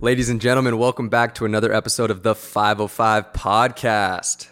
Ladies and gentlemen, welcome back to another episode of the 505 podcast.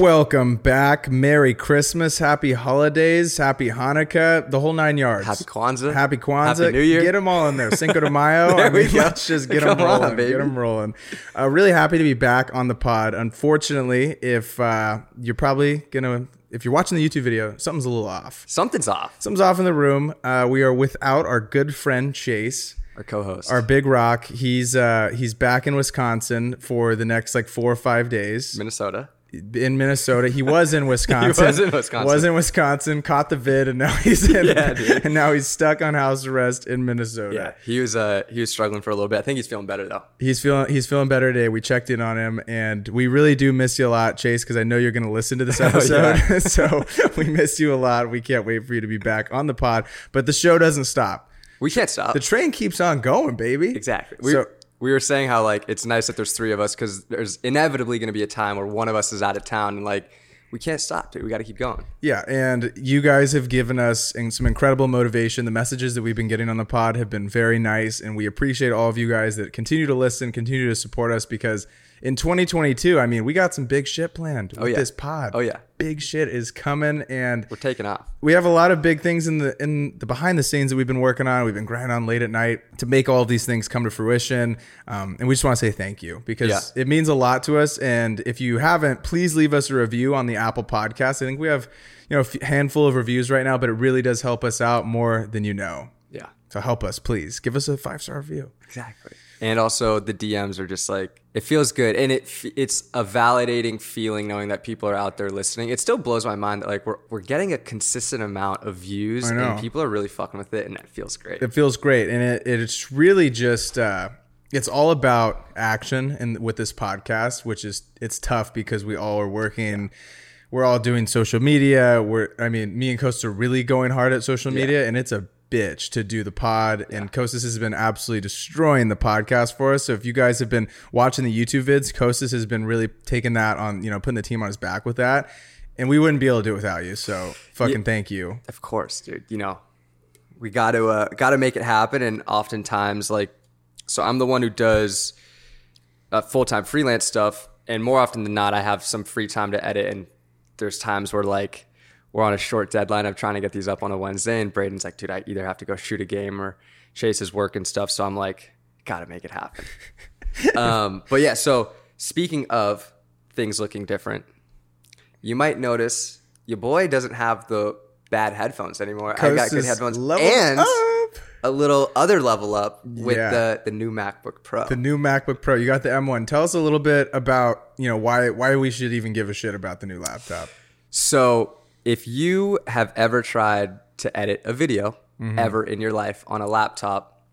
Welcome back. Merry Christmas. Happy holidays. Happy Hanukkah. The whole nine yards. Happy Kwanzaa. Happy Kwanzaa. Happy New Year. Get them all in there. Cinco de Mayo. There I mean, let's just get them Come on, rolling. baby. Get them rolling. Uh, really happy to be back on the pod. Unfortunately, if uh, you're probably going to, if you're watching the YouTube video, something's a little off. Something's off. Something's off in the room. Uh, we are without our good friend Chase. Our co-host. Our big rock. He's uh, he's back in Wisconsin for the next like four or five days Minnesota. In Minnesota. He was in Wisconsin. was in Wisconsin. Was in Wisconsin. Caught the vid, and now he's in. Yeah, dude. and now he's stuck on house arrest in Minnesota. Yeah, he was uh he was struggling for a little bit. I think he's feeling better though. He's feeling he's feeling better today. We checked in on him, and we really do miss you a lot, Chase, because I know you're going to listen to this episode. yeah. so we miss you a lot. We can't wait for you to be back on the pod. But the show doesn't stop. We can't stop. The train keeps on going, baby. exactly. We, So we were saying how like it's nice that there's three of us because there's inevitably going to be a time where one of us is out of town and like we can't stop, dude. We got to keep going. Yeah, and you guys have given us some incredible motivation. The messages that we've been getting on the pod have been very nice, and we appreciate all of you guys that continue to listen, continue to support us because in 2022, I mean, we got some big shit planned with yeah. this pod. Oh, yeah. Big shit is coming and We're taking off. we have a lot of big things in the in the behind the scenes that we've been working on. We've been grinding on late at night to make all these things come to fruition. Um, and we just want to say thank you because Yeah. it means a lot to us. And if you haven't, please leave us a review on the Apple Podcast. I think we have you know a handful of reviews right now, but it really does help us out more than you know. Yeah. So help us, please give us a five star review. Exactly. And also the DMs are just like it feels good and it it's a validating feeling knowing that people are out there listening. It still blows my mind that like we're we're getting a consistent amount of views and people are really fucking with it and that feels great. It feels great, and it, it's really just uh, it's all about action and with this podcast, which is it's tough because we all are working. We're all doing social media. We're I mean, me and Kostas are really going hard at social media, and it's a bitch to do the pod. And Kostas has been absolutely destroying the podcast for us. So if you guys have been watching the YouTube vids, Kostas has been really taking that on, you know, putting the team on his back with that. And we wouldn't be able to do it without you. So fucking thank you. Of course, dude. You know, we got to uh, got to make it happen. And oftentimes, like, so I'm the one who does uh, full time freelance stuff, and more often than not, I have some free time to edit. And there's times where like we're on a short deadline of trying to get these up on a Wednesday, and Brayden's like, dude, I either have to go shoot a game or chase his work and stuff. So I'm like, gotta make it happen. um, but yeah, so speaking of things looking different, you might notice your boy doesn't have the bad headphones anymore. I got good headphones and up. a little other level up with Yeah. the the new MacBook Pro. the new MacBook Pro. You got the M1. Tell us a little bit about you know why why we should even give a shit about the new laptop. So, if you have ever tried to edit a video Mm-hmm. ever in your life on a laptop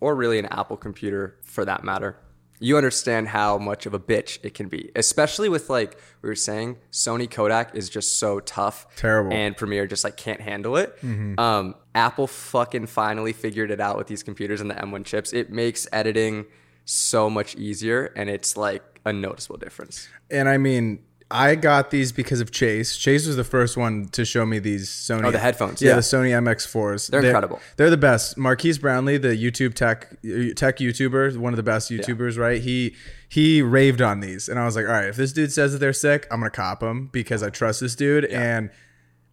or really an Apple computer for that matter, you understand how much of a bitch it can be. Especially with like we were saying, Sony codec is just so tough. Terrible. And Premiere just like can't handle it. Um, Apple fucking finally figured it out with these computers and the M1 chips. It makes editing so much easier and it's like a noticeable difference. And I mean, I got these because of Chase. Chase was the first one to show me these Sony. Oh, the headphones, Yeah, yeah. the Sony MX4s. They're incredible. They're the best. Marques Brownlee, the YouTube tech tech YouTuber, one of the best YouTubers, right? He he raved on these, and I was like, all right, if this dude says that they're sick, I'm gonna cop them because I trust this dude, and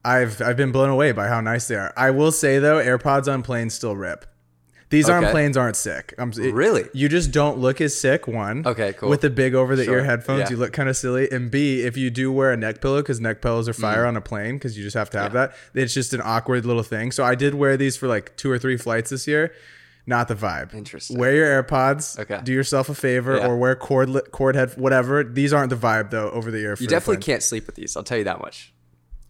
I've I've been blown away by how nice they are. I will say though, AirPods on planes still rip. These Okay. planes aren't sick. I'm, it- Really? You just don't look as sick. One. Okay, cool. With the big over the ear headphones, Yeah. you look kind of silly. And B, if you do wear a neck pillow, because neck pillows are fire Mm. on a plane, because you just have to have that. It's just an awkward little thing. So I did wear these for like two or three flights this year. Not the vibe. Interesting. Wear your AirPods. Okay. Do yourself a favor, Yeah. or wear cord cord head, whatever. These aren't the vibe though over the ear. You definitely can't sleep with these. I'll tell you that much.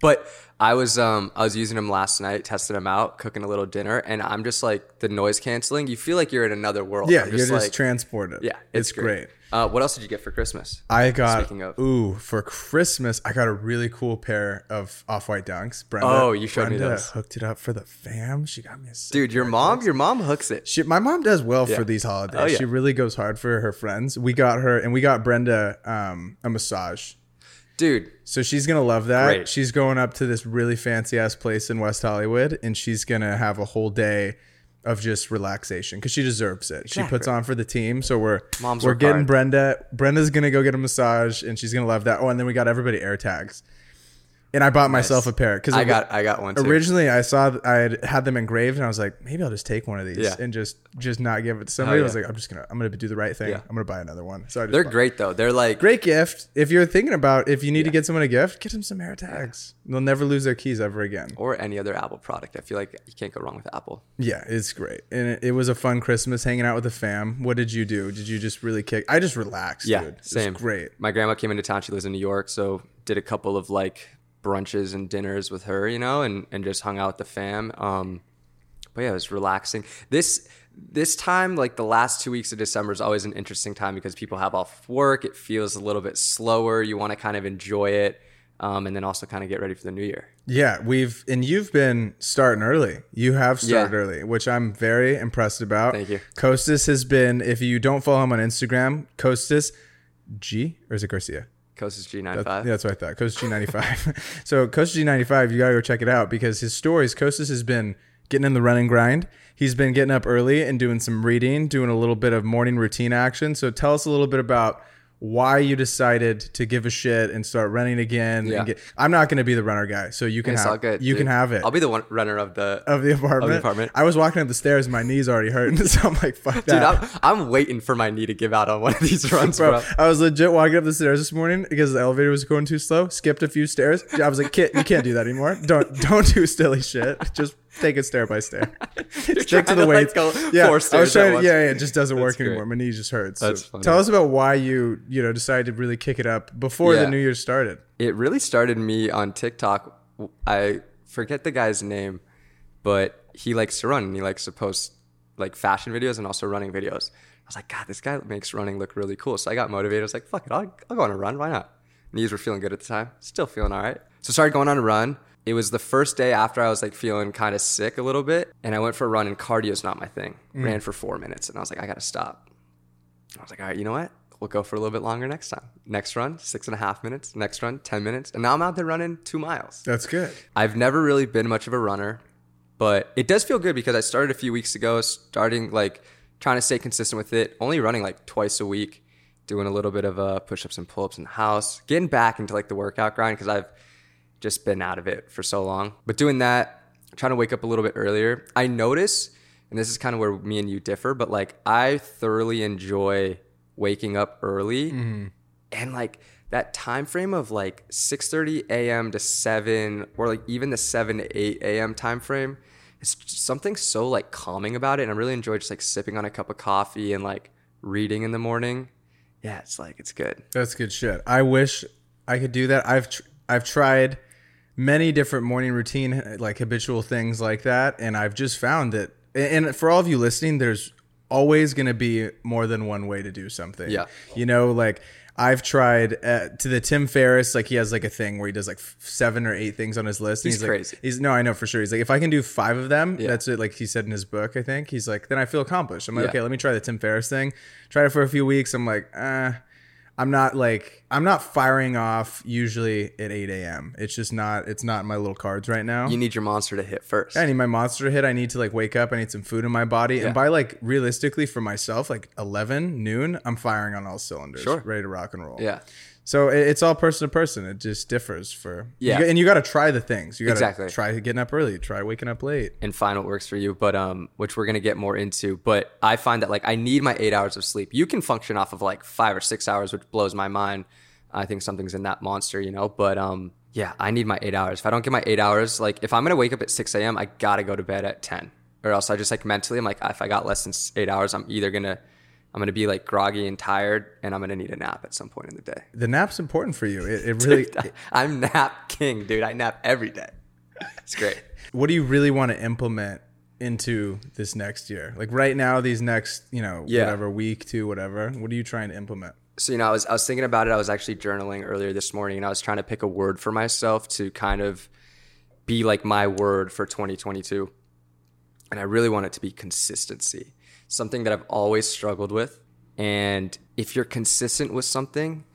But I was um I was using them last night, testing them out, cooking a little dinner, and I'm just like the noise canceling. You feel like you're in another world. Yeah, I'm you're just like, transported. yeah, it's, great. Uh, what else did you get for Christmas? I got Speaking of. ooh for Christmas. I got a really cool pair of off-white dunks. Brenda, Oh, you showed me Brenda those. Hooked it up for the fam. She got me a Dude, your mom, your mom hooks it. She, my mom does well Yeah. for these holidays. Oh, yeah. She really goes hard for her friends. We got her, and we got Brenda um, a massage. Dude, So she's gonna love that. Great. She's going up to this really fancy ass place in West Hollywood, and she's gonna have a whole day of just relaxation because she deserves it. She puts on for the team. So we're Moms we're getting hard. Brenda. Brenda's gonna go get a massage, and she's gonna love that. Oh, and then we got everybody air tags, and I bought myself a pair because I got I got one too. Originally, I saw I had had them engraved, and I was like, maybe I'll just take one of these Yeah. and just just not give it to somebody. I was like, I'm just gonna I'm gonna do the right thing. Yeah. I'm gonna buy another one. So I just They're great though. They're like great gift. If you're thinking about if you need to get someone a gift, get them some air tags. They'll never lose their keys ever again. or any other Apple product. I feel like you can't go wrong with Apple. Yeah, it's great, and it, it was a fun Christmas hanging out with the fam. What did you do? Did you just really kick? I just relaxed. Yeah, dude. It was same. great. My grandma came into town. She lives in New York, so did a couple of like brunches and dinners with her, you know, and and just hung out with the fam. Um, but yeah, it was relaxing. This this time, like the last two weeks of December, is always an interesting time because people have off work. It feels a little bit slower. You want to kind of enjoy it, um, and then also kind of get ready for the new year. Yeah, we've and you've been starting early. You have started Yeah. early, which I'm very impressed about. Thank you. Kostas has been. If you don't follow him on Instagram, Kostas G or is it Garcia? Kostas G ninety Yeah, five. that's what I thought. Coast G95. so Coast G95, you gotta go check it out because his stories, Kostas has been getting in the running grind. He's been getting up early and doing some reading, doing a little bit of morning routine action. So tell us a little bit about why you decided to give a shit and start running again. Yeah. And get, I'm not gonna be the runner guy, so you can It's have good. you dude. can have it. I'll be the one runner of the. of the apartment. Of the apartment. I was walking up the stairs, and my knees already hurting, so I'm like, "Fuck Dude, that." I'm, I'm waiting for my knee to give out on one of these runs, bro. Bro, I was legit walking up the stairs this morning because the elevator was going too slow. Skipped a few stairs. I was like, "Kid, you can't do that anymore. Don't don't do silly shit. Just take it stair by stair. Stick to the like, weights. go yeah, four I was trying. Yeah, yeah, it just doesn't work great. anymore. My knee just hurts. So tell us about why you you know decided to really kick it up before the new year started. it really started me on TikTok. I forget the guy's name, but he likes to run and he likes to post like fashion videos and also running videos. I was like, God, this guy makes running look really cool. So I got motivated. I was like, fuck it, I'll, I'll go on a run. Why not? Knees were feeling good at the time. Still feeling all right. So started going on a run. It was the first day after I was like feeling kind of sick a little bit. And I went for a run and cardio's not my thing. Ran for four minutes and I was like, I got to stop. I was like, all right, you know what? We'll go for a little bit longer next time. Next run, six and a half minutes. Next run, 10 minutes. And now I'm out there running two miles. That's good. I've never really been much of a runner, but it does feel good because I started a few weeks ago, starting like trying to stay consistent with it, only running like twice a week, doing a little bit of uh, push ups and pull ups in the house, getting back into like the workout grind because I've just been out of it for so long. But doing that, trying to wake up a little bit earlier, I notice, and this is kind of where me and you differ, but like I thoroughly enjoy waking up early mm-hmm. and like that time frame of like 6:30 a.m. to 7 or like even the 7 to 8 a.m. time frame it's something so like calming about it and I really enjoy just like sipping on a cup of coffee and like reading in the morning. Yeah, it's like it's good. That's good shit. I wish I could do that. I've tr- I've tried many different morning routine like habitual things like that and I've just found that and for all of you listening there's always going to be more than one way to do something. Yeah. You know like I've tried uh, to the Tim Ferriss like he has like a thing where he does like f- seven or eight things on his list. and He's like- crazy. he's no, I know for sure. He's like, if I can do five of them, that's it. Like he said in his book, I think he's like, then I feel accomplished. I'm like, Yeah. okay, let me try the Tim Ferriss thing. Try it for a few weeks. I'm like, uh, I'm not like I'm not firing off usually at 8 a.m. It's just not it's not in my little cards right now. You need your monster to hit first. I need my monster to hit. I need to like wake up. I need some food in my body. Yeah. And by like realistically for myself, like 11 noon, I'm firing on all cylinders, Sure. ready to rock and roll. Yeah. So it's all person to person. It just differs for Yeah. You and you got to try the things. You got to Exactly. try getting up early. Try waking up late. and find what works for you but um which we're gonna get more into but i find that like i need my eight hours of sleep you can function off of like five or six hours which blows my mind i think something's in that monster you know but um yeah i need my eight hours if i don't get my eight hours like if i'm gonna wake up at 6 a.m i gotta go to bed at 10 or else i just like mentally i'm like if i got less than eight hours i'm either gonna I'm gonna be like groggy and tired, and I'm gonna need a nap at some point in the day. The nap's important for you. It, it really. I'm nap king, dude. I nap every day. It's great. what do you really want to implement into this next year? Like right now, these next, you know, Yeah. whatever week, two, whatever. What are you trying to implement? So you know, I was I was thinking about it. I was actually journaling earlier this morning, and I was trying to pick a word for myself to kind of be like my word for 2022. And I really want it to be consistency, something that I've always struggled with. And if you're consistent with something,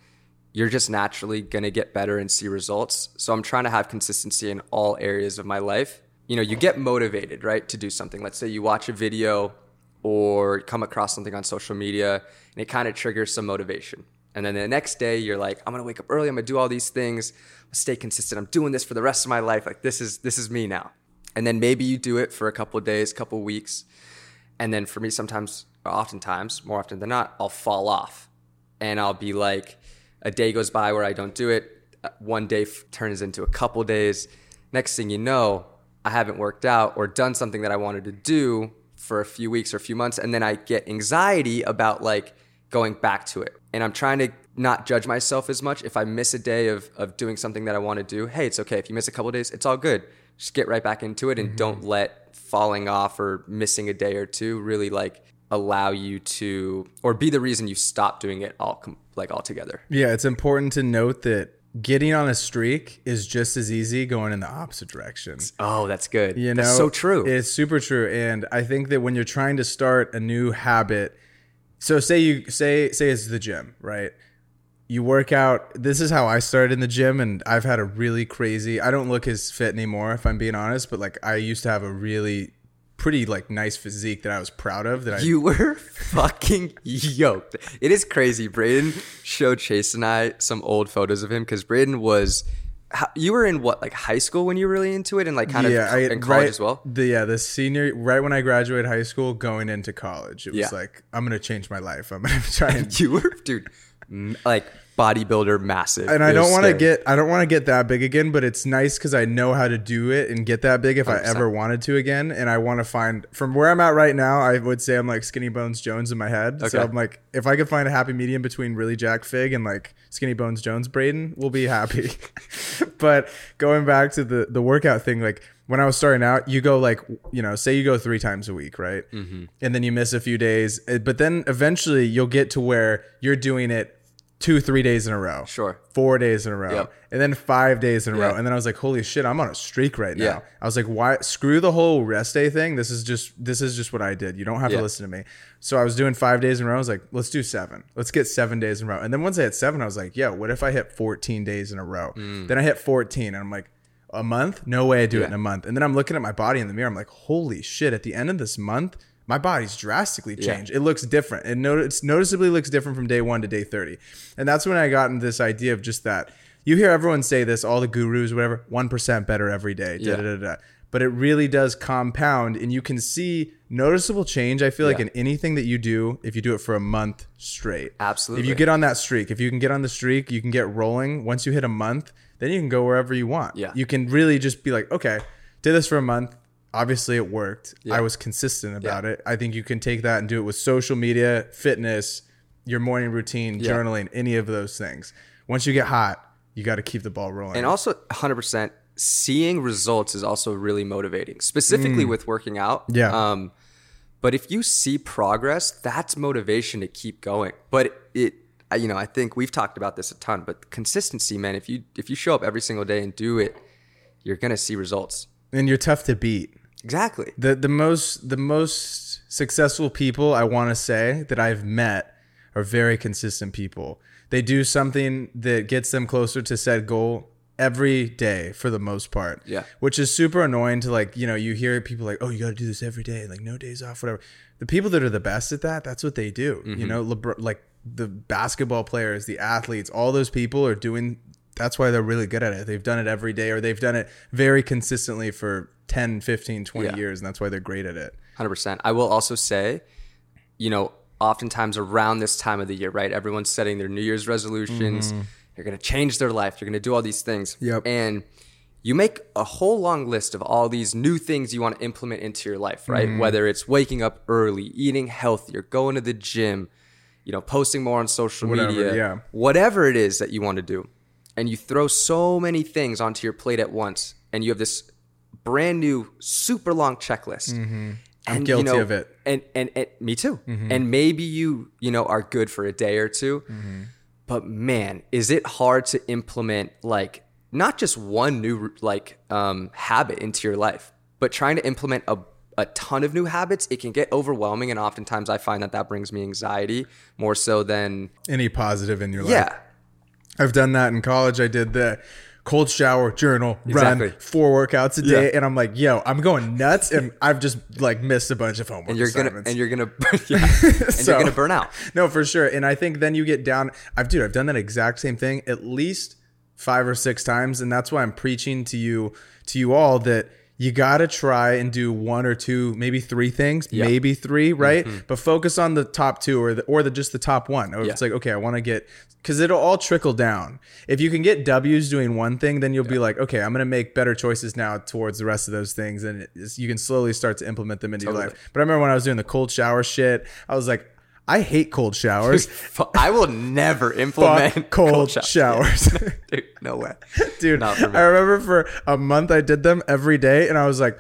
you're just naturally gonna get better and see results. So I'm trying to have consistency in all areas of my life. You know, you get motivated, right, to do something. Let's say you watch a video or come across something on social media and it kind of triggers some motivation. And then the next day you're like, I'm gonna wake up early, I'm gonna do all these things, stay consistent, I'm doing this for the rest of my life. Like this is this is me now. And then maybe you do it for a couple days, couple weeks. And then for me, sometimes, oftentimes, more often than not, I'll fall off. And I'll be like, a day goes by where I don't do it. Uh, One day f- turns into a couple days. Next thing you know, I haven't worked out or done something that I wanted to do for a few weeks or a few months. And then I get anxiety about like going back to it. And I'm trying to not judge myself as much. If I miss a day of, of doing something that I want to do, hey, it's okay. If you miss a couple days, it's all good. Just get right back into it and mm-hmm. don't let falling off or missing a day or two really like allow you to or be the reason you stop doing it all com- like altogether. Yeah, it's important to note that getting on a streak is just as easy going in the opposite direction. Oh, that's good. You know, that's so true. It's super true, and I think that when you're trying to start a new habit, so say you say say it's the gym, right? You work out. This is how I started in the gym, and I've had a really crazy. I don't look as fit anymore, if I'm being honest, but like I used to have a really pretty like nice physique that I was proud of. That I You were fucking yoked. It is crazy. Brayden showed Chase and I some old photos of him because Brayden was. You were in what, like high school when you were really into it, and like kind yeah, of I, in college right, as well. The yeah, the senior right when I graduated high school, going into college, it was Yeah. like I'm gonna change my life. I'm gonna try and You were, dude, like bodybuilder, massive. and I don't want to get I don't want to get that big again, but it's nice because I know how to do it and get that big if I 100%. ever wanted to again. And I want to find from where I'm at right now, I would say I'm like Skinny Bones Jones in my head. So I'm like, if I could find a happy medium between really Jack Fig and like Skinny Bones Jones Brayden, we'll be happy. but going back to the the workout thing, like when I was starting out, you go like, you know, say you go three times a week, right? Mm-hmm. And then you miss a few days, eh, but then eventually you'll get to where you're doing it two, three days in a row. Sure. four days in a row. Yep. and then five days in a row. And then i was like holy shit i'm on a streak right now. Yeah. i was like why screw the whole rest day thing. This is just this is just what i did. You don't have Yeah. to listen to me. So i was doing five days in a row. I was like let's do seven. Let's get seven days in a row. And then once i hit seven i was like yo what if i hit 14 days in a row? Then i hit 14 and i'm like a month? No way i do it Mm. In a month. And then i'm looking at my body in the mirror. I'm like holy shit at the end of this month my body's drastically Yeah. changed. It looks different. It no- it's noticeably looks different from day one to day 30. And that's when I got into this idea of just that. You hear everyone say this, all the gurus, whatever, 1% better every day. Da, Yeah. da, da, da. But it really does compound, and you can see noticeable change. I feel like in anything that you do, if you do it for a month straight. Absolutely. If you get on that streak, if you can get on the streak, you can get rolling. Once you hit a month, then you can go wherever you want. Yeah. You can really just be like, okay, did this for a month. Obviously, it worked. Yeah. I was consistent about Yeah. it. I think you can take that and do it with social media, fitness, your morning routine, Yeah. journaling, any of those things. Once you get hot, you got to keep the ball rolling. And also, 100%, seeing results is also really motivating, specifically with working out. Mm. Yeah. Um, but if you see progress, that's motivation to keep going. But it, you know, I think we've talked about this a ton. But consistency, man. If you if you show up every single day and do it, you're gonna see results. and you're tough to beat. Exactly. The the most the most successful people I want to say that I've met are very consistent people. They do something that gets them closer to said goal every day for the most part. Yeah. Which is super annoying to like, you know, you hear people like, "Oh, you got to do this every day, like no days off, whatever." The people that are the best at that, that's what they do. You mm-hmm. know, like the basketball players, the athletes, all those people are doing that's why they're really good at it. They've done it every day or they've done it very consistently for 10, 15, 20 Yeah. years and that's why they're great at it. Hundred percent. I will also say, you know, oftentimes around this time of the year, right? Everyone's setting their New Year's resolutions. Mm-hmm. They're gonna change their life. They're gonna do all these things. Yep. And you make a whole long list of all these new things you want to implement into your life, right? Mm-hmm. Whether it's waking up early, eating healthier, going to the gym, you know, posting more on social Whatever, media, yeah. whatever it is that you want to do, and you throw so many things onto your plate at once, and you have this brand new, super long checklist. And, Mm-hmm. guilty you know, of it. Mm-hmm. And, and and me too. And maybe you you know are good for a day or 2 Mm-hmm. but man, is it hard to implement like not just one new like um, habit into your life, but trying to implement a a ton of new habits, it can get overwhelming, and oftentimes I find that that brings me anxiety more so than Any positive in your life? yeah, I've done that in college. I did the cold shower, journal, Exactly. run, four workouts a day, Yeah. and I'm like, yo, I'm going nuts, and I've just like missed a bunch of homework. and you're gonna and you're gonna yeah, and So- you're gonna burn out. No, for sure. And I think then you get down. I've dude, I've done that exact same thing at least five or six times, and that's why I'm preaching to you to you all that you got to try and do one or two, maybe three things, maybe three, right? Mm-hmm. But focus on the top two or the or the just the top one. Oh, or Yeah. it's like, okay, I want to get because it'll all trickle down. If you can get W's doing one thing, then you'll be like, okay, I'm gonna make better choices now towards the rest of those things, and you can slowly start to implement them into your life. But I remember when I was doing the cold shower shit, I was like, I hate cold showers. Fu- I will never implement cold, shower. showers. Dude, no way, dude, Not for me. I remember for a month I did them every day, and I was like,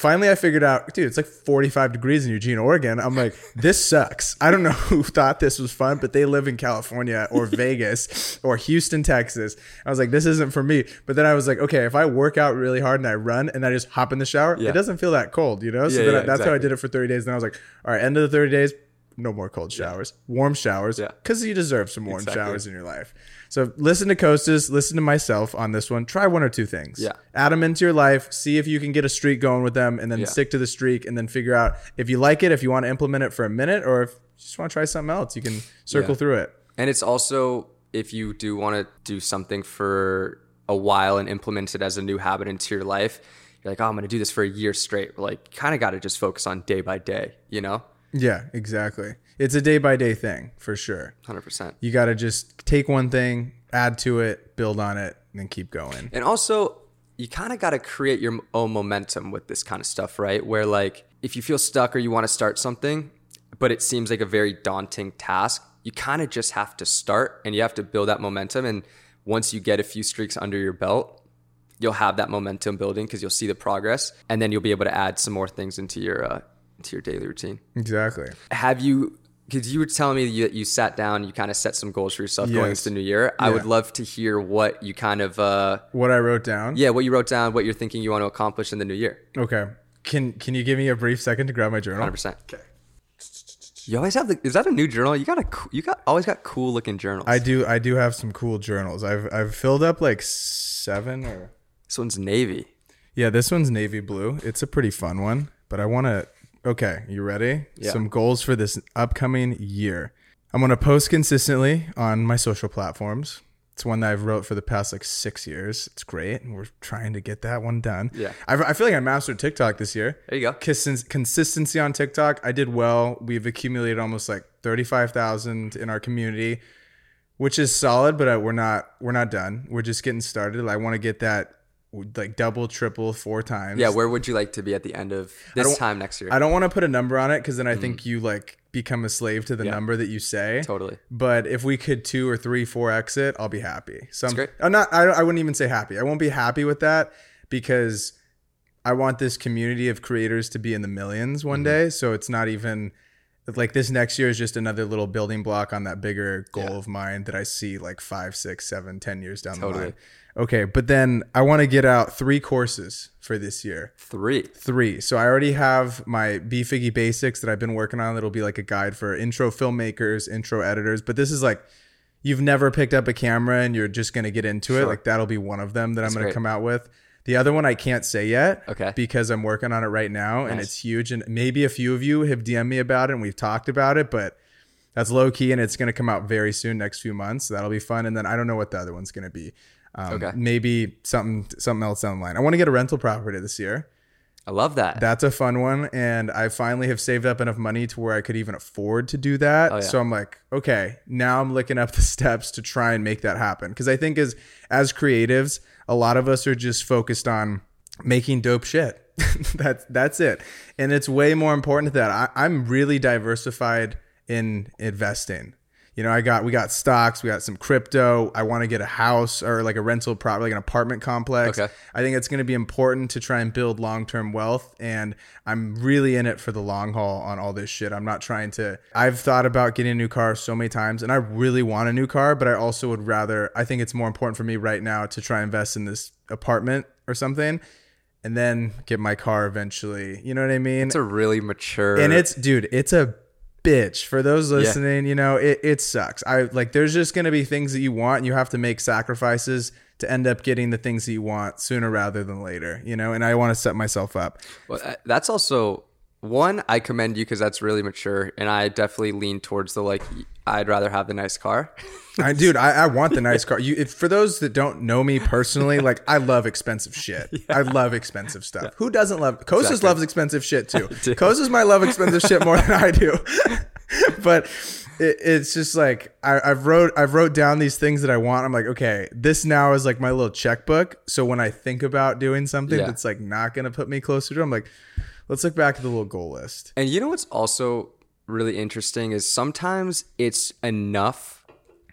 finally I figured out, dude, it's like 45 degrees in Eugene, Oregon. I'm like, this sucks. I don't know who thought this was fun, but they live in California or Vegas or Houston, Texas. I was like, this isn't for me. But then I was like, okay, if I work out really hard and I run and I just hop in the shower, Yeah. it doesn't feel that cold, you know? So Yeah, then I- yeah, that's how I did it for 30 days. Then I was like, all right, end of the 30 days, no more cold showers, warm showers, Yeah. because you deserve some warm Exactly. showers in your life. So listen to Kostas, listen to myself on this one. Try one or two things. Yeah. Add them into your life. See if you can get a streak going with them, and then Yeah. stick to the streak, and then figure out if you like it, if you want to implement it for a minute, or if you just want to try something else, you can circle Yeah. through it. And it's also if you do want to do something for a while and implement it as a new habit into your life, you're like, oh, I'm going to do this for a year straight. Like, kind of got to just focus on day by day, you know? Yeah, exactly. It's a day by day thing for sure. 100%. You got to just take one thing, add to it, build on it, and then keep going. And also, you kind of got to create your own momentum with this kind of stuff, right? Where, like, if you feel stuck or you want to start something, but it seems like a very daunting task, you kind of just have to start and you have to build that momentum. And once you get a few streaks under your belt, you'll have that momentum building because you'll see the progress, and then you'll be able to add some more things into your uh, into your daily routine. Exactly. Have you? Because you were telling me that you, you sat down, you kind of set some goals for yourself going into the new year. I would love to hear what you kind of, uh, What I wrote down. yeah, what you wrote down, what you're thinking you want to accomplish in the new year. Okay. Can Can you give me a brief second to grab my journal? 100. percent Okay. You always have the. Is that a new journal? You got a. You got always got cool looking journals. I do. I do have some cool journals. I've I've filled up like seven or this one's navy. yeah. This one's navy blue. It's a pretty fun one. But I want to. Okay, you ready? Yeah. Some goals for this upcoming year. I'm gonna post consistently on my social platforms. It's one that I've wrote for the past like six years. It's great, and we're trying to get that one done. Yeah. I, I feel like I mastered TikTok this year. There you go. Consist- consistency on TikTok, I did well. We've accumulated almost like thirty five thousand in our community, which is solid. But uh, we're not we're not done. We're just getting started. I want to get that like double, triple, four times. Yeah. Where would you like to be at the end of this time next year? I don't want to put a number on it because then I think you like become a slave to the Mm. Yeah. number that you say. totally. But if we could two or three, four exit, I'll be happy. So I'm, great. I'm not. I, I wouldn't even say happy. I won't be happy with that because I want this community of creators to be in the millions one Mm-hmm. day. So it's not even like this next year is just another little building block on that bigger goal Yeah. of mine that I see like five, six, seven, ten years down the line. Okay, but then I want to get out three courses for this year Three. three. So I already have my B Figgy Basics that I've been working on. That'll be like a guide for intro filmmakers, intro editors. But this is like you've never picked up a camera and you're just gonna get into it. Like that'll be one of them that I'm gonna great. come out with. The other one I can't say yet. Okay. Because I'm working on it right now and it's huge. And maybe a few of you have DM'd me about it and we've talked about it, but that's low key and it's gonna come out very soon, next few months. So that'll be fun. And then I don't know what the other one's gonna be. Um, Okay. Maybe something something else down the line. I want to get a rental property this year. I love that. That's a fun one. And I finally have saved up enough money to where I could even afford to do that. Oh, yeah. So I'm like, okay, now I'm looking up the steps to try and make that happen. Cause I think as as creatives, a lot of us are just focused on making dope shit. that's that's it. And it's way more important to that I, I'm really diversified in investing. You know, I got we got stocks, we got some crypto. I want to get a house or like a rental property, like an apartment complex. Okay. I think it's going to be important to try and build long term wealth, and I'm really in it for the long haul on all this shit. I'm not trying to. I've thought about getting a new car so many times, and I really want a new car, but I also would rather. I think it's more important for me right now to try and invest in this apartment or something, and then get my car eventually. You know what I mean? It's a really mature. and it's dude it's a bitch for those listening you know it, it sucks i like there's just gonna be things that you want and you have to make sacrifices to end up getting the things that you want sooner rather than later you know and i want to set myself up Well, uh, that's also one. I commend you because that's really mature, and I definitely lean towards the like. I'd rather have the nice car. I, dude, I, I want the nice car. You, if, for those that don't know me personally, like I love expensive shit. I love expensive stuff. Who doesn't love? Kostas Exactly. loves expensive shit too. Kostas might love expensive shit more than I do. but it, it's just like I, I've wrote I've wrote down these things that I want. I'm like, okay, this now is like my little checkbook. So when I think about doing something Yeah. that's like not gonna put me closer to, it, I'm like, let's look back at the little goal list. And you know what's also really interesting is sometimes it's enough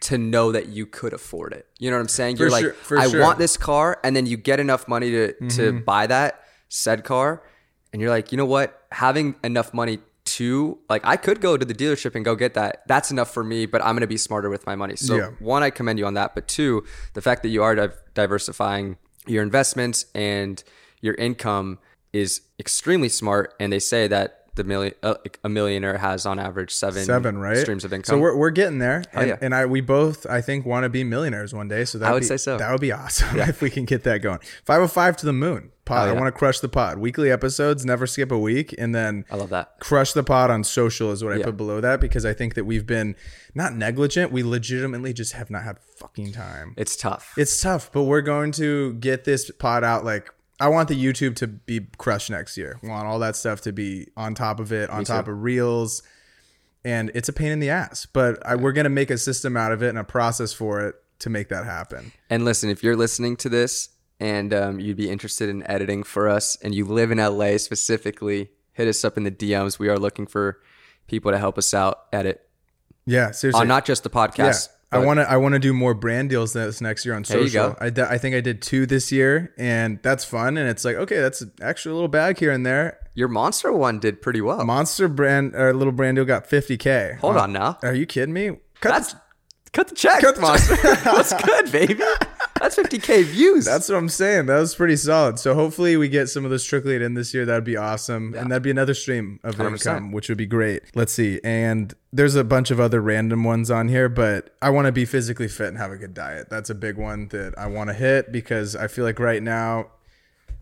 to know that you could afford it. You know what I'm saying? You're like, sure- for I sure. want this car, and then you get enough money to to mm-hmm. buy that said car, and you're like, you know what? Having enough money to like, I could go to the dealership and go get that. That's enough for me, but I'm gonna be smarter with my money. So Yeah. one, I commend you on that, but two, the fact that you are div- diversifying your investments and your income is extremely smart. And they say that the million uh, a millionaire has on average seven Seven, right? streams of income. So we're, we're getting there, and, yeah. and I we both I think want to be millionaires one day. So that would be, say so. That would be awesome if we can get that going. Five hundred five to the moon pod. I Oh, yeah. want to crush the pod. Weekly episodes, never skip a week, and then I love that. crush the pod on social is what I Yeah. put below that because I think that we've been not negligent. We legitimately just have not had fucking time. It's tough. It's tough, but we're going to get this pod out. Like, I want the YouTube to be crushed next year. I want all that stuff to be on top of it, on top of reels. And it's a pain in the ass, but I, we're going to make a system out of it and a process for it to make that happen. And listen, if you're listening to this and um, you'd be interested in editing for us and you live in LA specifically, hit us up in the DMs. We are looking for people to help us out edit Yeah, seriously. on not just the yeah. I want to. I want to do more brand deals this next year on social. I, d- I think I did two this year, and that's fun. And it's like, okay, that's actually a little bag here and there. Your monster one did pretty well. Monster brand or little brand deal got 50k. Hold Uh, on now. Are you kidding me? Cut That's the- cut the check, Cut the- monster. That's good, baby. That's 50k views. That's what I'm saying. That was pretty solid. So hopefully we get some of those trickling in this year. That'd be awesome. And that'd be another stream of 100%. income, which would be great. Let's see. And there's a bunch of other random ones on here, but I want to be physically fit and have a good diet. That's a big one that I want to hit because I feel like right now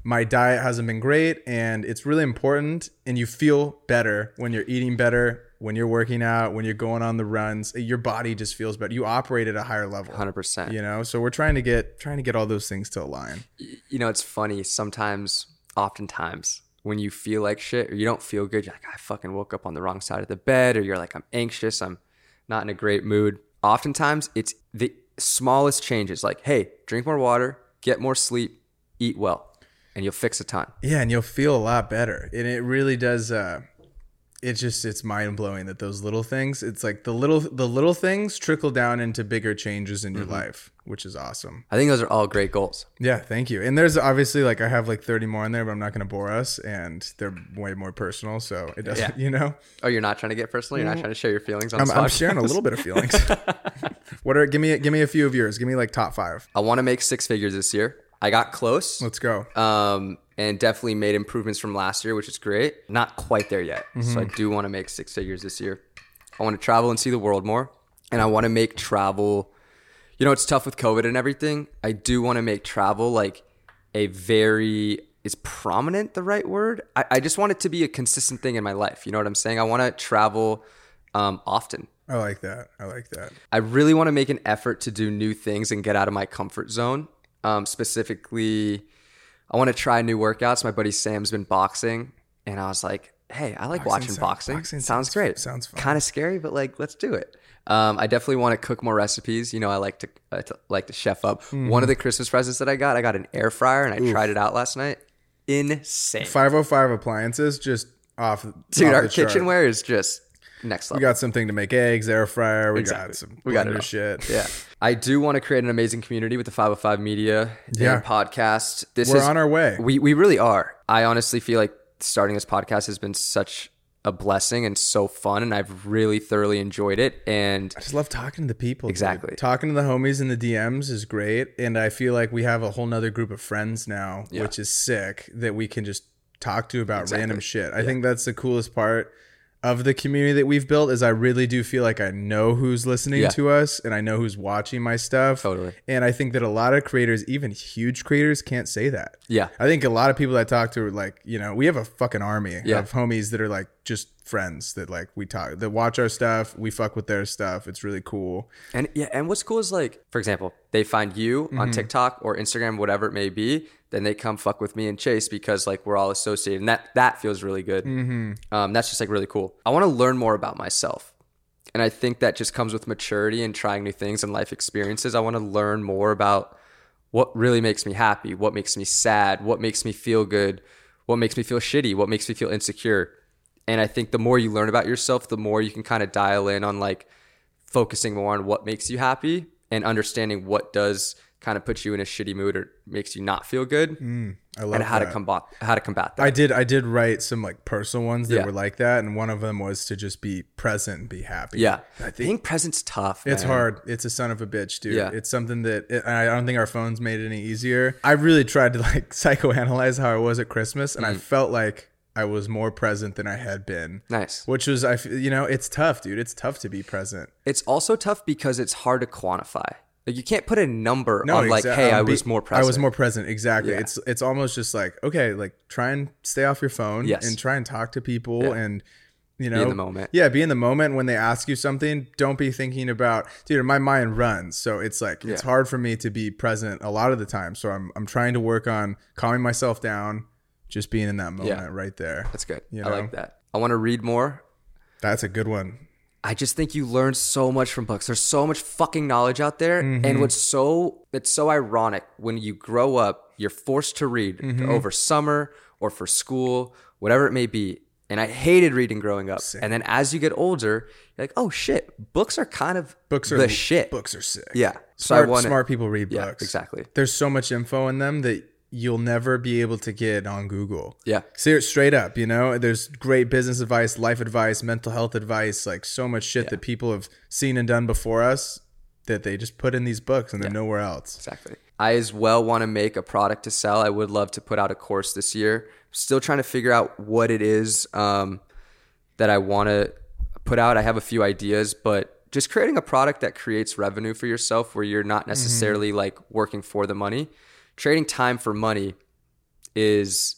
my diet hasn't been great and it's really important and you feel better when you're eating better when you're working out when you're going on the runs your body just feels better you operate at a higher level 100%. you know so we're trying to get trying to get all those things to align you know, it's funny. Sometimes, oftentimes, when you feel like shit or you don't feel good, you're like, I fucking woke up on the wrong side of the bed, or you're like, I'm anxious, I'm not in a great mood. Oftentimes, it's the smallest changes like, hey, drink more water, get more sleep, eat well, and you'll fix a ton. yeah and you'll feel a lot better and it really does uh it's just it's mind blowing that those little things it's like the little the little things trickle down into bigger changes in your life which is awesome I think those are all great goals. Yeah, thank you. And there's obviously like I have like 30 more in there, but I'm not going to bore us, and they're way more personal. So it doesn't, Yeah. you know, Oh, you're not trying to get personal? You're not trying to share your feelings on I'm, I'm sharing a little bit of feelings. what are give me give me a few of yours? Give me like top five. I want to make six figures this year. I got close. Let's go. um, and definitely made improvements from last year, which is great. Not quite there yet. So I do want to make six figures this year. I want to travel and see the world more. And I want to make travel, you know, it's tough with COVID and everything. I do want to make travel like a very, is prominent the right word? I, I just want it to be a consistent thing in my life. You know what I'm saying? I want to travel um, often. I like that. I like that. I really want to make an effort to do new things and get out of my comfort zone. Um, specifically, I want to try new workouts. My buddy Sam's been boxing, and I was like, "Hey, I like watching sounds- boxing. boxing sounds sounds- great. sounds fun. Kind of scary, but like, let's do it." Um, I definitely want to cook more recipes. You know, I like to, uh, to like to chef up. Mm-hmm. One of the Christmas presents that I got, I got an air fryer, and I tried it out last night. Insane, 505 appliances just off. dude. off Our kitchenware is just next level. We got something to make eggs, air fryer. We Exactly. got some We got it all. shit. Yeah. I do want to create an amazing community with the 505 Media Yeah. and podcast. This We're is on our way. We we really are. I honestly feel like starting this podcast has been such a blessing and so fun and I've really thoroughly enjoyed it and I just love talking to the people. dude. Exactly. Talking to the homies in the DMs is great. And I feel like we have a whole nother group of friends now, which is sick, that we can just talk to about random shit. I think that's the coolest part of the community that we've built is I really do feel like I know who's listening Yeah. to us and I know who's watching my stuff. Totally. And I think that a lot of creators, even huge creators, can't say that. yeah. I think a lot of people that I talk to are like, you know, we have a fucking army Yeah. of homies that are like just friends that like we talk that watch our stuff, we fuck with their stuff. It's really cool. And yeah, and what's cool is like, for example, they find you Mm-hmm. on TikTok or Instagram, whatever it may be, then they come fuck with me and Chase because like we're all associated, and that that feels really good. Mm-hmm. Um, that's just like really cool. I want to learn more about myself, and I think that just comes with maturity and trying new things and life experiences. I want to learn more about what really makes me happy, what makes me sad, what makes me feel good, what makes me feel shitty, what makes me feel insecure. And I think the more you learn about yourself, the more you can kind of dial in on like focusing more on what makes you happy and understanding what does kind of put you in a shitty mood or makes you not feel good I love and how to combat how to combat that. I did I did write some like personal ones that Yeah. were like that and one of them was to just be present and be happy. yeah. I think Being present's tough. It's man. hard. It's a son of a bitch, dude. Yeah. It's something that it, I don't think our phones made it any easier. I really tried to like psychoanalyze how I was at Christmas, and I Mm. felt like I was more present than I had been. Nice. Which was, I you know, it's tough, dude. It's tough to be present. It's also tough because it's hard to quantify. Like you can't put a number on like, exa- hey, I be- was more present. I was more present. Exactly. Yeah. It's it's almost just like okay, like try and stay off your phone Yes. and try and talk to people Yeah. and you know in the moment. Yeah, be in the moment when they ask you something. Don't be thinking about, dude. My mind runs, so it's like it's Yeah. hard for me to be present a lot of the time. So I'm I'm trying to work on calming myself down, just being in that moment right there. That's good. You I like that. I want to read more. That's a good one. I just think you learn so much from books. There's so much fucking knowledge out there. Mm-hmm. And what's so it's so ironic when you grow up, you're forced to read Mm-hmm. over summer or for school, whatever it may be. And I hated reading growing up. And then as you get older, you're like, oh shit, books are kind of Books are the shit. Books are sick. Yeah. So Smart, I want smart people read Yeah, books. exactly. There's so much info in them that you'll never be able to get on Google. Yeah. Ser- straight up, you know, there's great business advice, life advice, mental health advice, like so much shit that people have seen and done before us that they just put in these books and they're nowhere else. Exactly. I as well want to make a product to sell. I would love to put out a course this year. Still trying to figure out what it is um, that I want to put out. I have a few ideas, but just creating a product that creates revenue for yourself where you're not necessarily like working for the money. Trading time for money is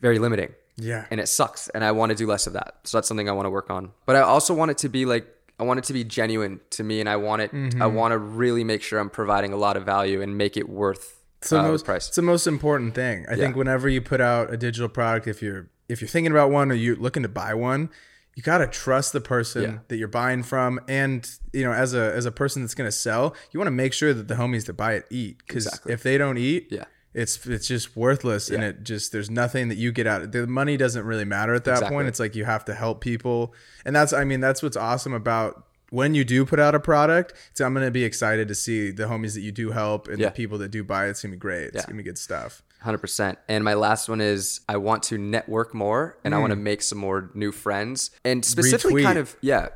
very limiting. Yeah. and it sucks and i want to do less of that. So that's something i want to work on. But i also want it to be like i want it to be genuine to me and i want it i want to really make sure i'm providing a lot of value and make it worth the uh, most the price. it's the most important thing. I think whenever you put out a digital product, if you're if you're thinking about one or you're looking to buy one, you gotta trust the person Yeah. that you're buying from, and you know, as a as a person that's gonna sell, you want to make sure that the homies that buy it eat, because Exactly. if they don't eat, Yeah. it's it's just worthless, and it just there's nothing that you get out. of The money doesn't really matter at that Exactly. point. It's like you have to help people, and that's I mean that's what's awesome about. When you do put out a product, so I'm gonna be excited to see the homies that you do help and Yeah. the people that do buy it. It's gonna be great. It's Yeah. gonna be good stuff. 100% and my last one is i want to network more and i want to make some more new friends. And specifically Retweet. kind of yeah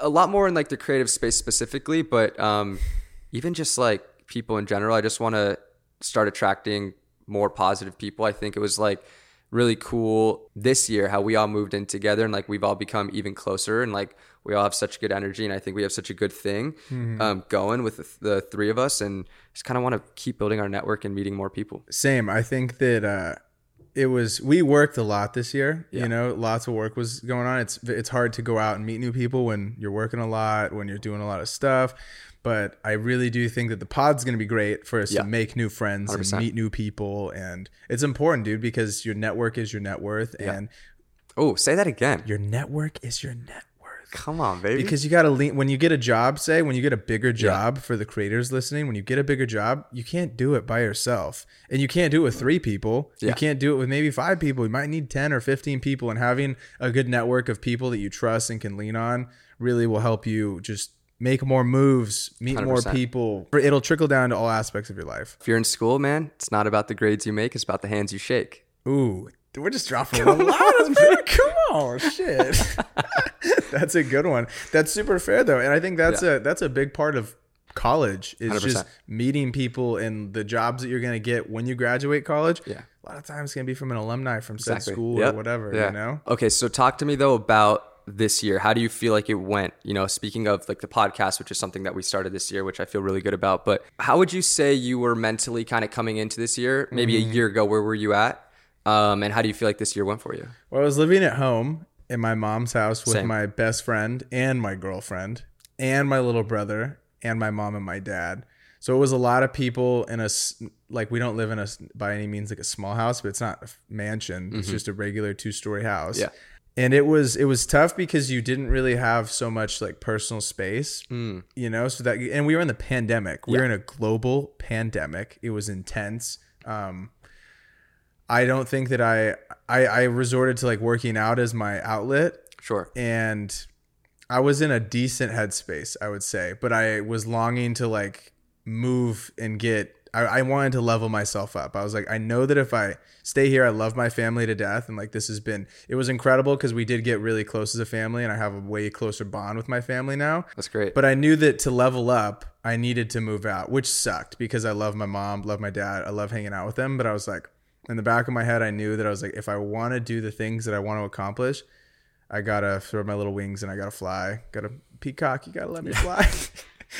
a lot more in like the creative space specifically but um even just like people in general i just want to start attracting more positive people. I think it was like really cool this year how we all moved in together and like we've all become even closer and like we all have such good energy and i think we have such a good thing um, going with the, the three of us and just kind of want to keep building our network and meeting more people Same. I think that uh, it was we worked a lot this year. You know, lots of work was going on. It's it's hard to go out and meet new people when you're working a lot, when you're doing a lot of stuff. But I really do think that the pod's going to be great for us Yeah. to make new friends and 100%. meet new people, and it's important, dude, because your network is your net worth, and oh say that again your network is your net. Come on, baby. because you got to lean when you get a job say when you get a bigger job for the creators listening when you get a bigger job you can't do it by yourself. And you can't do it with three people. Yeah. you can't do it with maybe five people. You might need 10 or 15 people and having a good network of people that you trust and can lean on really will help you just make more moves meet more 100%. people. It'll trickle down to all aspects of your life. If you're in school, man, it's not about the grades you make; it's about the hands you shake. ooh. We're just dropping a lot of come on shit that's a good one that's super fair though and i think that's a that's a big part of college is just 100%. meeting people and the jobs that you're going to get when you graduate college Yeah. a lot of times it's going to be from an alumni from said Exactly. school Yep. or whatever Yeah. you know Okay, so talk to me though about this year. How do you feel like it went? You know, speaking of like the podcast, which is something that we started this year, which I feel really good about. But how would you say you were mentally kind of coming into this year? Maybe Mm-hmm. a year ago, where were you at? Um, and how do you feel like this year went for you? well i was living at home in my mom's house with Same. my best friend and my girlfriend and my little brother and my mom and my dad. So it was a lot of people in a like we don't live in a by any means like a small house but it's not a mansion. It's just a regular two story house. Yeah. and it was it was tough because you didn't really have so much like personal space you know? So that and we were in the pandemic. We were in a global pandemic. It was intense. Um i don't think that i i i resorted to like working out as my outlet Sure. and I was in a decent headspace, I would say, but I was longing to like move and get. I, I wanted to level myself up. I was like, I know that if I stay here, I love my family to death, and like this has been, it was incredible because we did get really close as a family, and I have a way closer bond with my family now. That's great. But I knew that to level up, I needed to move out, which sucked because I love my mom, love my dad, I love hanging out with them. But I was like, in the back of my head, I knew that I was like, if I want to do the things that I want to accomplish, I gotta throw my little wings and I gotta fly. Gotta peacock, you gotta let me fly.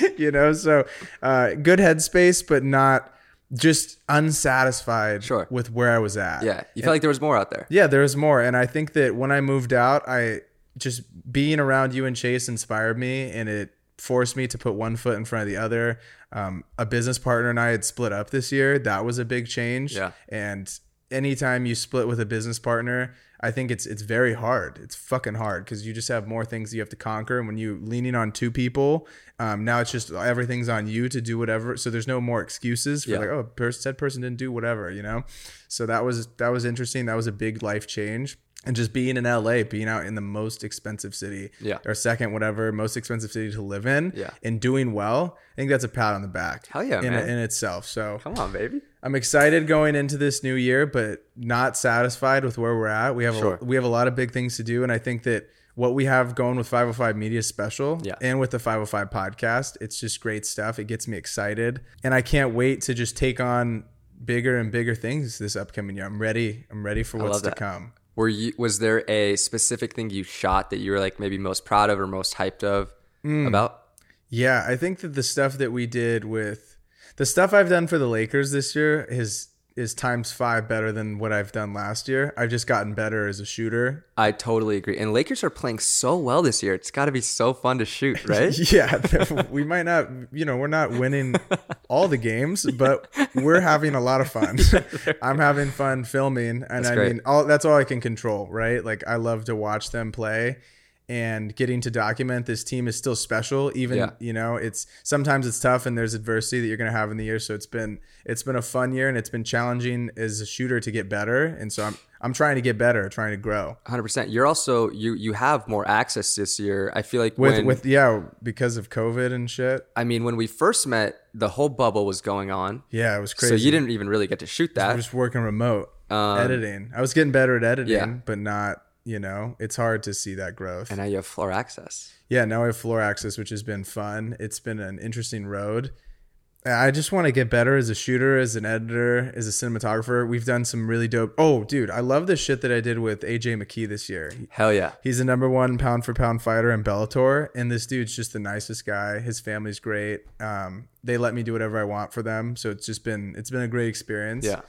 you know, so uh, good headspace, but not just unsatisfied Sure. with where I was at. yeah, you felt like there was more out there. Yeah, there was more. And I think that when I moved out, I just being around you and Chase inspired me and it forced me to put one foot in front of the other. Um, a business partner and I had split up this year. That was a big change. Yeah. And anytime you split with a business partner, I think it's it's very hard. It's fucking hard because you just have more things you have to conquer. And when you leaning on two people, um, now it's just everything's on you to do whatever. So there's no more excuses for Yeah. like, oh, person, said person didn't do whatever, you know. So that was that was interesting. That was a big life change. And just being in LA, being out in the most expensive city, Yeah. or second, whatever, most expensive city to live in, Yeah. and doing well, I think that's a pat on the back. Hell yeah, in, man. in itself. So Come on, baby. I'm excited going into this new year, but not satisfied with where we're at. We have Sure. a, we have a lot of big things to do, and I think that what we have going with 505 Media Special Yeah. and with the 505 podcast, it's just great stuff. It gets me excited, and I can't wait to just take on bigger and bigger things this upcoming year. I'm ready. I'm ready for what's to come. Were you? Was there a specific thing you shot that you were like maybe most proud of or most hyped of Mm. about? Yeah, I think that the stuff that we did with the stuff I've done for the Lakers this year is is times five better than what I've done last year. I've just gotten better as a shooter. I totally agree. And Lakers are playing so well this year. It's got to be so fun to shoot, right? Yeah, we might not, you know, we're not winning all the games, but we're having a lot of fun. I'm having fun filming, and I great. mean, all that's all I can control, right? Like I love to watch them play and getting to document this team is still special even Yeah. you know it's sometimes it's tough and there's adversity that you're going to have in the year so it's been it's been a fun year and it's been challenging as a shooter to get better and so i'm i'm trying to get better trying to grow 100%. You're also you you have more access this year. I feel like with when with yeah because of covid and shit I mean when we first met, the whole bubble was going on. yeah it was crazy So you didn't even really get to shoot that. I'm that. just working remote um, editing. I was getting better at editing, Yeah. but not, you know, it's hard to see that growth. And now you have floor access. yeah, now I have floor access, which has been fun. It's been an interesting road. I just want to get better as a shooter, as an editor, as a cinematographer. We've done some really dope. Oh, dude, I love the shit that I did with AJ McKee this year. Hell yeah. He's the number one pound for pound fighter in Bellator, and this dude's just the nicest guy. His family's great. Um, they let me do whatever I want for them, so it's just been it's been a great experience. Yeah.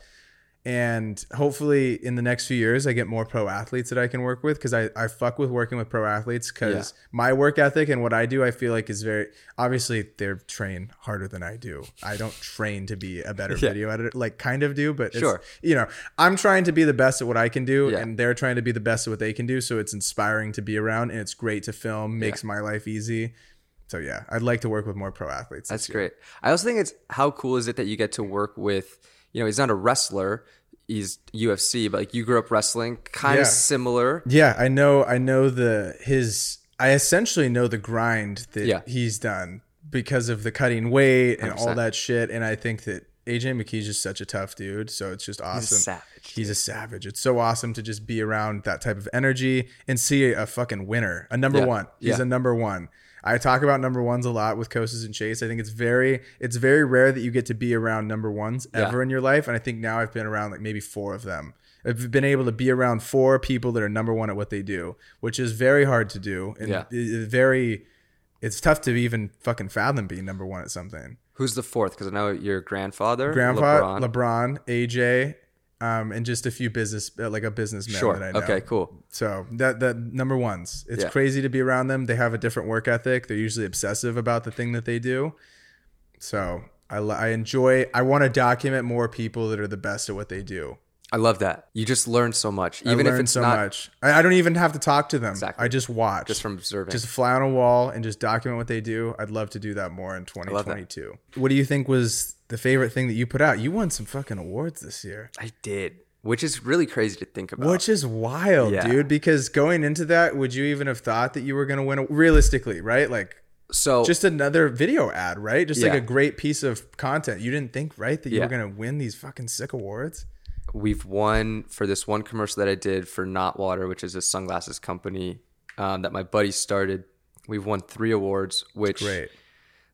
And hopefully in the next few years, I get more pro athletes that I can work with because I, I fuck with working with pro athletes because my work ethic and what I do, I feel like is very obviously they're trained harder than I do. I don't train to be a better Yeah. video editor, like kind of do, but it's, Sure. you know, I'm trying to be the best at what I can do Yeah. and they're trying to be the best at what they can do. So it's inspiring to be around and it's great to film, makes my life easy. So yeah, I'd like to work with more pro athletes. That's great. I also think it's how cool is it that you get to work with, you know, he's not a wrestler, he's UFC, but like you grew up wrestling, kind Yeah. of similar. Yeah, I know. I know the his. I essentially know the grind that Yeah. he's done because of the cutting weight and all 100%. that shit. And I think that AJ McKee's just such a tough dude. So it's just awesome. savage, He's a savage. It's so awesome to just be around that type of energy and see a fucking winner, a number Yeah. one. He's Yeah. a number one. I talk about number ones a lot with Kostas and Chase. I think it's very it's very rare that you get to be around number ones ever in your life. And I think now I've been around like maybe four of them. I've been able to be around four people that are number one at what they do, which is very hard to do. And Yeah. very it's tough to even fucking fathom being number one at something. Who's the fourth? Because I know your grandfather, Grandpa, LeBron. LeBron, AJ, um, and just a few business uh, like a businessman Sure. that I know. Okay, cool. So that that number ones, it's Yeah. crazy to be around them. They have a different work ethic. They're usually obsessive about the thing that they do. So I I enjoy. I want to document more people that are the best at what they do. I love that. You just learn so much, even if it's so not much. I, I don't even have to talk to them. Exactly. I just watch. just from observing. just fly on a wall and just document what they do. I'd love to do that more in 2022. What do you think was the favorite thing that you put out? You won some fucking awards this year. I did, which is really crazy to think about. Which is wild, Yeah. dude. Because going into that, would you even have thought that you were going to win? A, realistically, right? Like so just another video ad, right? Just like a great piece of content. You didn't think, right, that you Yeah. were going to win these fucking sick awards? we've won for this one commercial that I did for Not Water, which is a sunglasses company um, that my buddy started. We've won three awards, which Great.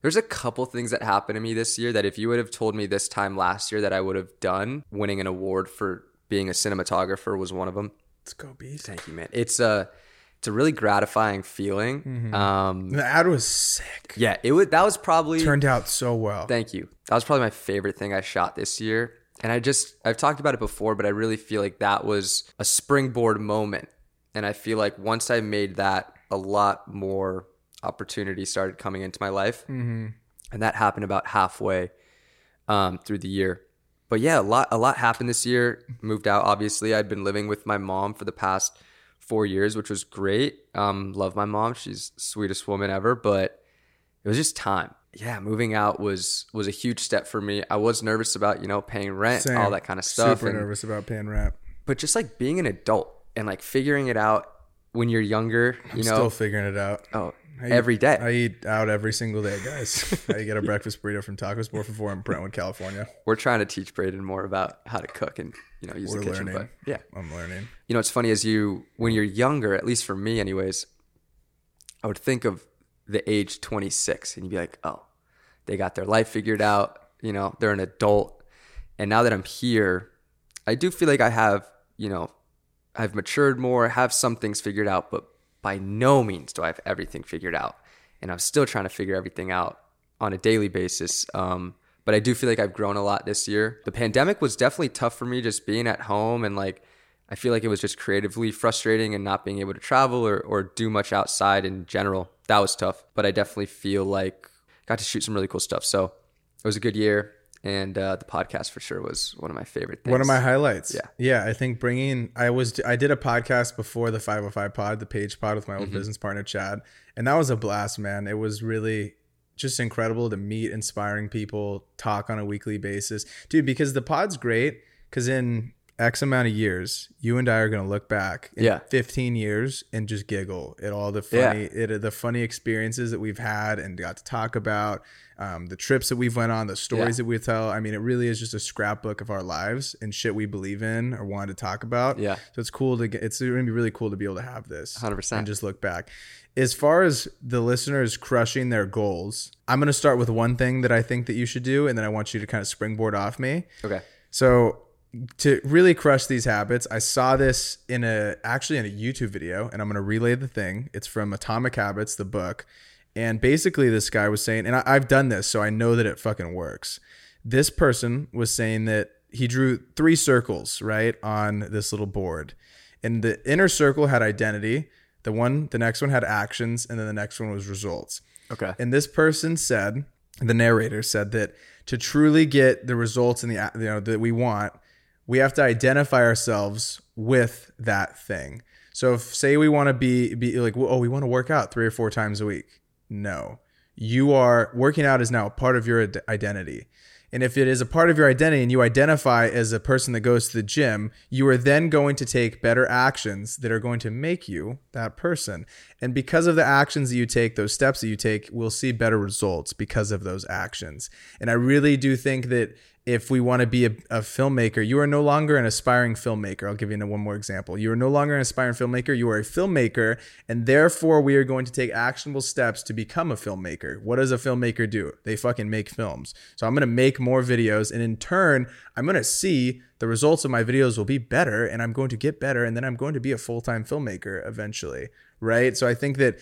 There's a couple things that happened to me this year that if you would have told me this time last year that I would have done, winning an award for being a cinematographer was one of them. Let's go, beast. Thank you, man. It's a it's a really gratifying feeling. Mm-hmm. Um, The ad was sick. yeah, it was that was probably Turned out so well. Thank you. That was probably my favorite thing I shot this year. And I just, I've talked about it before, but I really feel like that was a springboard moment. And I feel like once I made that, a lot more opportunity started coming into my life. Mm-hmm. And that happened about halfway um, through the year. But yeah, a lot, a lot happened this year. Moved out, obviously. I'd been living with my mom for the past four years, which was great. Um, love my mom. She's sweetest woman ever. But it was just time. Yeah, moving out was was a huge step for me. I was nervous about you know paying rent, Same. all that kind of stuff, Super and, nervous about paying rent. but just like being an adult and like figuring it out when you're younger, you know, Still figuring it out. oh, I eat- every day. I eat out every single day, guys. I get a breakfast burrito from Tacos Four for Four in Brentwood, California. We're trying to teach Brayden more about how to cook and you know use We're the kitchen. learning. But yeah, I'm learning. you know, it's funny as you when you're younger, at least for me, anyways. I would think of the age 26, and you'd be like, oh, they got their life figured out. You know, they're an adult. And now that I'm here, I do feel like I have, you know, I've matured more, have some things figured out, but by no means do I have everything figured out. And I'm still trying to figure everything out on a daily basis. Um, but I do feel like I've grown a lot this year. The pandemic was definitely tough for me just being at home and like I feel like it was just creatively frustrating and not being able to travel or, or do much outside in general. That was tough. But I definitely feel like got to shoot some really cool stuff. So it was a good year. And uh, the podcast for sure was one of my favorite things. One of my highlights. Yeah. Yeah. I think bringing, I was, I did a podcast before the 505 pod, the page pod with my Mm-hmm. old business partner, Chad. And that was a blast, man. It was really just incredible to meet inspiring people, talk on a weekly basis. Dude, because the pod's great because in X amount of years, you and I are going to look back in Yeah. 15 years and just giggle at all the funny, it, the funny experiences that we've had and got to talk about, um, the trips that we've went on, the stories Yeah. that we tell. I mean, it really is just a scrapbook of our lives and shit we believe in or want to talk about. Yeah. So it's cool to get, it's going to be really cool to be able to have this 100%. and just look back. As far as the listeners crushing their goals, I'm going to start with one thing that I think that you should do. And then I want you to kind of springboard off me. Okay. So to really crush these habits, I saw this in a actually in a YouTube video, and I'm gonna relay the thing. It's from Atomic Habits, the book, and basically this guy was saying, and I, I've done this, so I know that it fucking works. This person was saying that he drew three circles, right, on this little board. And the inner circle had identity, the one, the next one had actions, and then the next one was results. Okay. And this person said, the narrator said that to truly get the results in the you know that we want, we have to identify ourselves with that thing. So if say we want to be be like oh we want to work out 3 or 4 times a week. No. You are working out is now part of your identity. And if it is a part of your identity and you identify as a person that goes to the gym, you are then going to take better actions that are going to make you that person. And because of the actions that you take, those steps that you take, we'll see better results because of those actions. And I really do think that if we want to be a, a, filmmaker, you are no longer an aspiring filmmaker. I'll give you one more example. You are no longer an aspiring filmmaker. You are a filmmaker, and therefore we are going to take actionable steps to become a filmmaker. What does a filmmaker do? They fucking make films. So I'm going to make more videos, and in turn, I'm going to see the results of my videos will be better, and I'm going to get better, and then I'm going to be a full time filmmaker eventually. Right. So I think that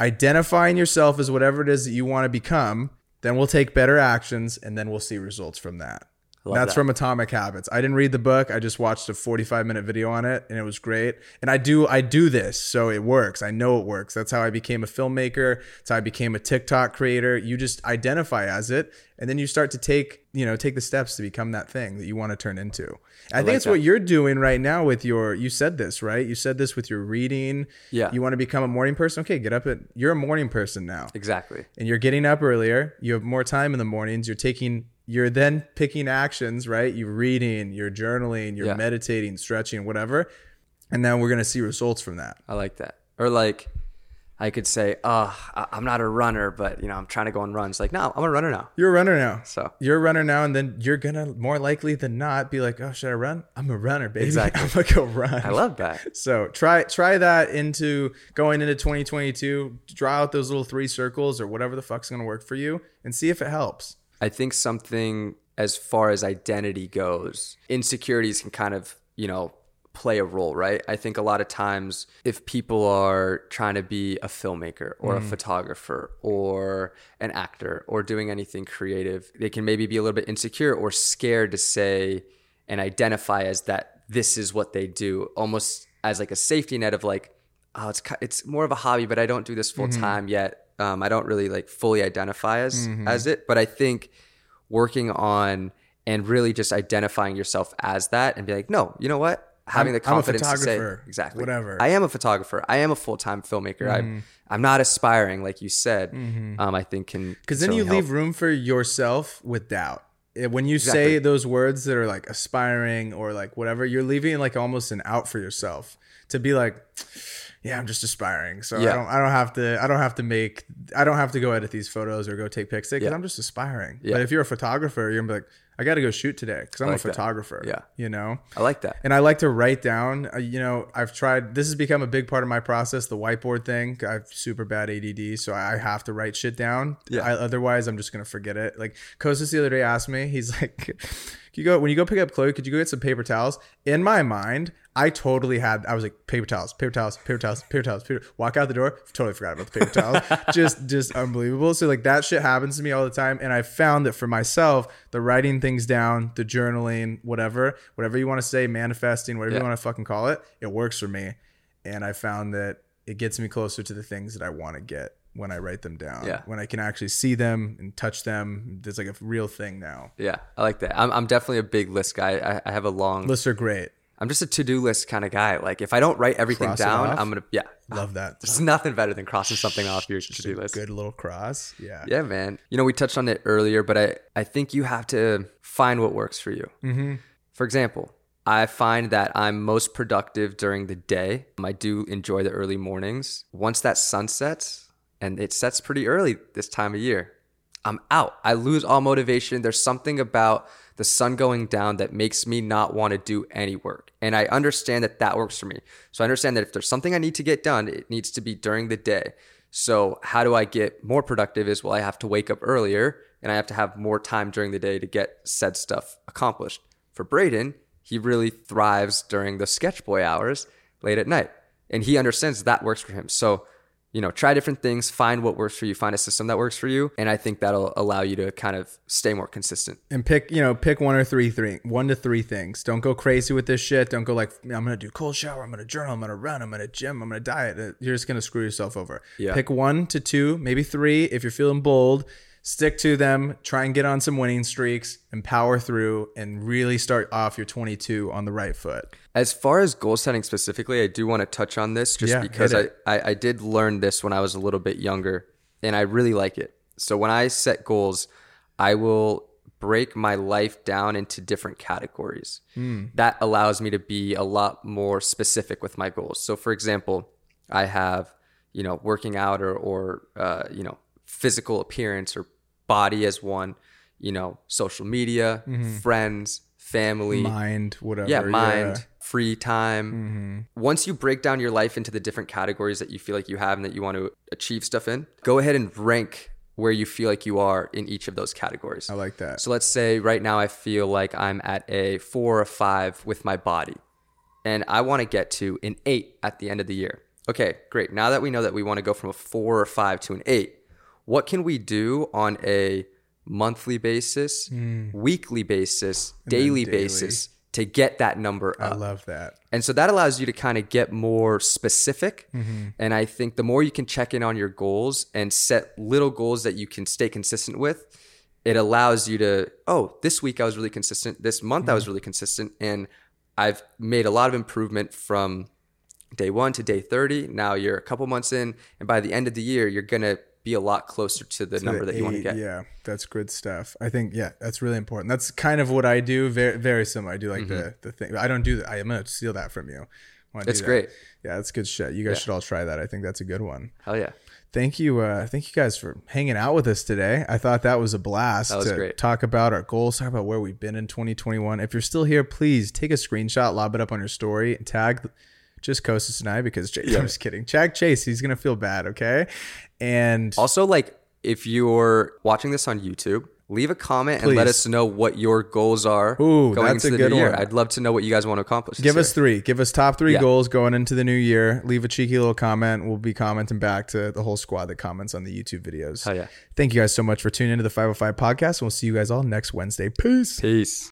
identifying yourself as whatever it is that you want to become then we'll take better actions and then we'll see results from that. That's that. from Atomic Habits. I didn't read the book. I just watched a 45 minute video on it and it was great. And I do I do this, so it works. I know it works. That's how I became a filmmaker. That's how I became a TikTok creator. You just identify as it and then you start to take, you know, take the steps to become that thing that you want to turn into. I, I think like it's that. what you're doing right now with your you said this, right? You said this with your reading. Yeah. You want to become a morning person? Okay, get up at you're a morning person now. Exactly. And you're getting up earlier. You have more time in the mornings. You're taking you're then picking actions, right? You're reading, you're journaling, you're yeah. meditating, stretching, whatever. And then we're going to see results from that. I like that. Or like, I could say, oh, I'm not a runner, but you know, I'm trying to go on runs. Like, no, I'm a runner now. You're a runner now. So you're a runner now, and then you're gonna more likely than not be like, oh, should I run? I'm a runner, baby. Exactly. I'm gonna go run. I love that. So try try that into going into 2022. Draw out those little three circles or whatever the fuck's gonna work for you, and see if it helps. I think something as far as identity goes, insecurities can kind of, you know, play a role, right? I think a lot of times if people are trying to be a filmmaker or mm. a photographer or an actor or doing anything creative, they can maybe be a little bit insecure or scared to say and identify as that this is what they do, almost as like a safety net of like, oh, it's it's more of a hobby, but I don't do this full mm-hmm. time yet. Um, I don't really like fully identify as mm-hmm. as it, but I think working on and really just identifying yourself as that and be like, no, you know what? Having I'm, the confidence to say exactly whatever. I am a photographer. I am a full time filmmaker. Mm-hmm. I'm I'm not aspiring like you said. Mm-hmm. Um, I think can because then you help. leave room for yourself with doubt. When you exactly. say those words that are like aspiring or like whatever, you're leaving like almost an out for yourself to be like yeah, I'm just aspiring. So yeah. I don't I don't have to I don't have to make I don't have to go edit these photos or go take pics because yeah. I'm just aspiring. Yeah. But if you're a photographer, you're gonna be like, I got to go shoot today because I'm like a photographer. That. Yeah, you know, I like that, and I like to write down. Uh, you know, I've tried. This has become a big part of my process. The whiteboard thing. I have super bad ADD, so I have to write shit down. Yeah. I, otherwise, I'm just gonna forget it. Like Kostas the other day asked me, he's like, you go when you go pick up Chloe? Could you go get some paper towels? In my mind, I totally had. I was like paper towels, paper towels, paper towels, paper towels. Paper, walk out the door, totally forgot about the paper towels. just, just unbelievable. So like that shit happens to me all the time, and I found that for myself, the writing things down, the journaling, whatever, whatever you want to say, manifesting, whatever yeah. you want to fucking call it, it works for me. And I found that it gets me closer to the things that I want to get when I write them down. Yeah. When I can actually see them and touch them. There's like a real thing now. Yeah. I like that. I'm, I'm definitely a big list guy. I, I have a long lists are great. I'm just a to-do list kind of guy. Like if I don't write everything cross down, I'm gonna yeah. Love that. There's nothing better than crossing something off your to-do list. Good little cross. Yeah. Yeah, man. You know, we touched on it earlier, but I I think you have to find what works for you. Mm-hmm. For example, I find that I'm most productive during the day. I do enjoy the early mornings. Once that sun sets, and it sets pretty early this time of year. I'm out. I lose all motivation. There's something about the sun going down that makes me not want to do any work. And I understand that that works for me. So I understand that if there's something I need to get done, it needs to be during the day. So how do I get more productive is well, I have to wake up earlier and I have to have more time during the day to get said stuff accomplished. For Brayden, he really thrives during the sketch boy hours late at night. And he understands that works for him. So you know, try different things, find what works for you, find a system that works for you, and I think that'll allow you to kind of stay more consistent. and pick you know pick one or three three one to three things. Don't go crazy with this shit. Don't go like i'm gonna do cold shower. I'm gonna journal. I'm gonna run. I'm gonna gym. I'm gonna diet. Uh, you're just gonna screw yourself over. Yeah. pick one to two maybe three if you're feeling bold stick to them try and get on some winning streaks and power through and really start off your 22 on the right foot As far as goal setting specifically, I do want to touch on this just Yeah, because I. I, I did learn this when I was a little bit younger and I really like it. So when I set goals, I will break my life down into different categories. Hmm. That allows me to be a lot more specific with my goals. So for example, I have, you know, working out or, or uh, you know, physical appearance or body as one, you know, social media, mm-hmm. friends, family, mind whatever yeah, mind, free time. Mm-hmm. Once you break down your life into the different categories that you feel like you have and that you want to achieve stuff in, go ahead and rank where you feel like you are in each of those categories. i like that So let's say right now I feel like I'm at a four or five with my body, and I want to get to an eight at the end of the year. Okay, great. Now that we know that we want to go from a four or five to an eight, what can we do on a monthly basis, weekly basis, daily, daily. basis to get that number up. i love that And so that allows you to kind of get more specific. Mm-hmm. And I think the more you can check in on your goals and set little goals that you can stay consistent with, it allows you to, oh, this week I was really consistent. This month I was Mm-hmm. really consistent. And I've made a lot of improvement from day one to day 30. Now you're a couple months in. And by the end of the year, you're going to be a lot closer to the number The that you want to get. Yeah, that's good stuff. I think yeah, that's really important. That's kind of what I do. Very very similar. I do like the the thing. I don't do that. I am gonna steal that from you. It's that. great. Yeah, that's good shit. You guys should all try that. I think that's a good one. Hell yeah. Thank you. Uh, thank you guys for hanging out with us today. I thought that was a blast That was to great. talk about our goals, talk about where we've been in 2021. If you're still here, please take a screenshot, lob it up on your story, and tag just Kostas and I because Chase, I'm just kidding. Tag Chase. He's gonna feel bad. Okay. And Also, like if you're watching this on YouTube, leave a comment and let us know what your goals are Ooh, going that's into a the good new year. one. I'd love to know what you guys want to accomplish. this Give us year. three. Give us top three Yeah. goals going into the new year. Leave a cheeky little comment. We'll be commenting back to the whole squad that comments on the YouTube videos. Hell yeah. Thank you guys so much for tuning into the 505 podcast. We'll see you guys all next Wednesday. Peace. Peace.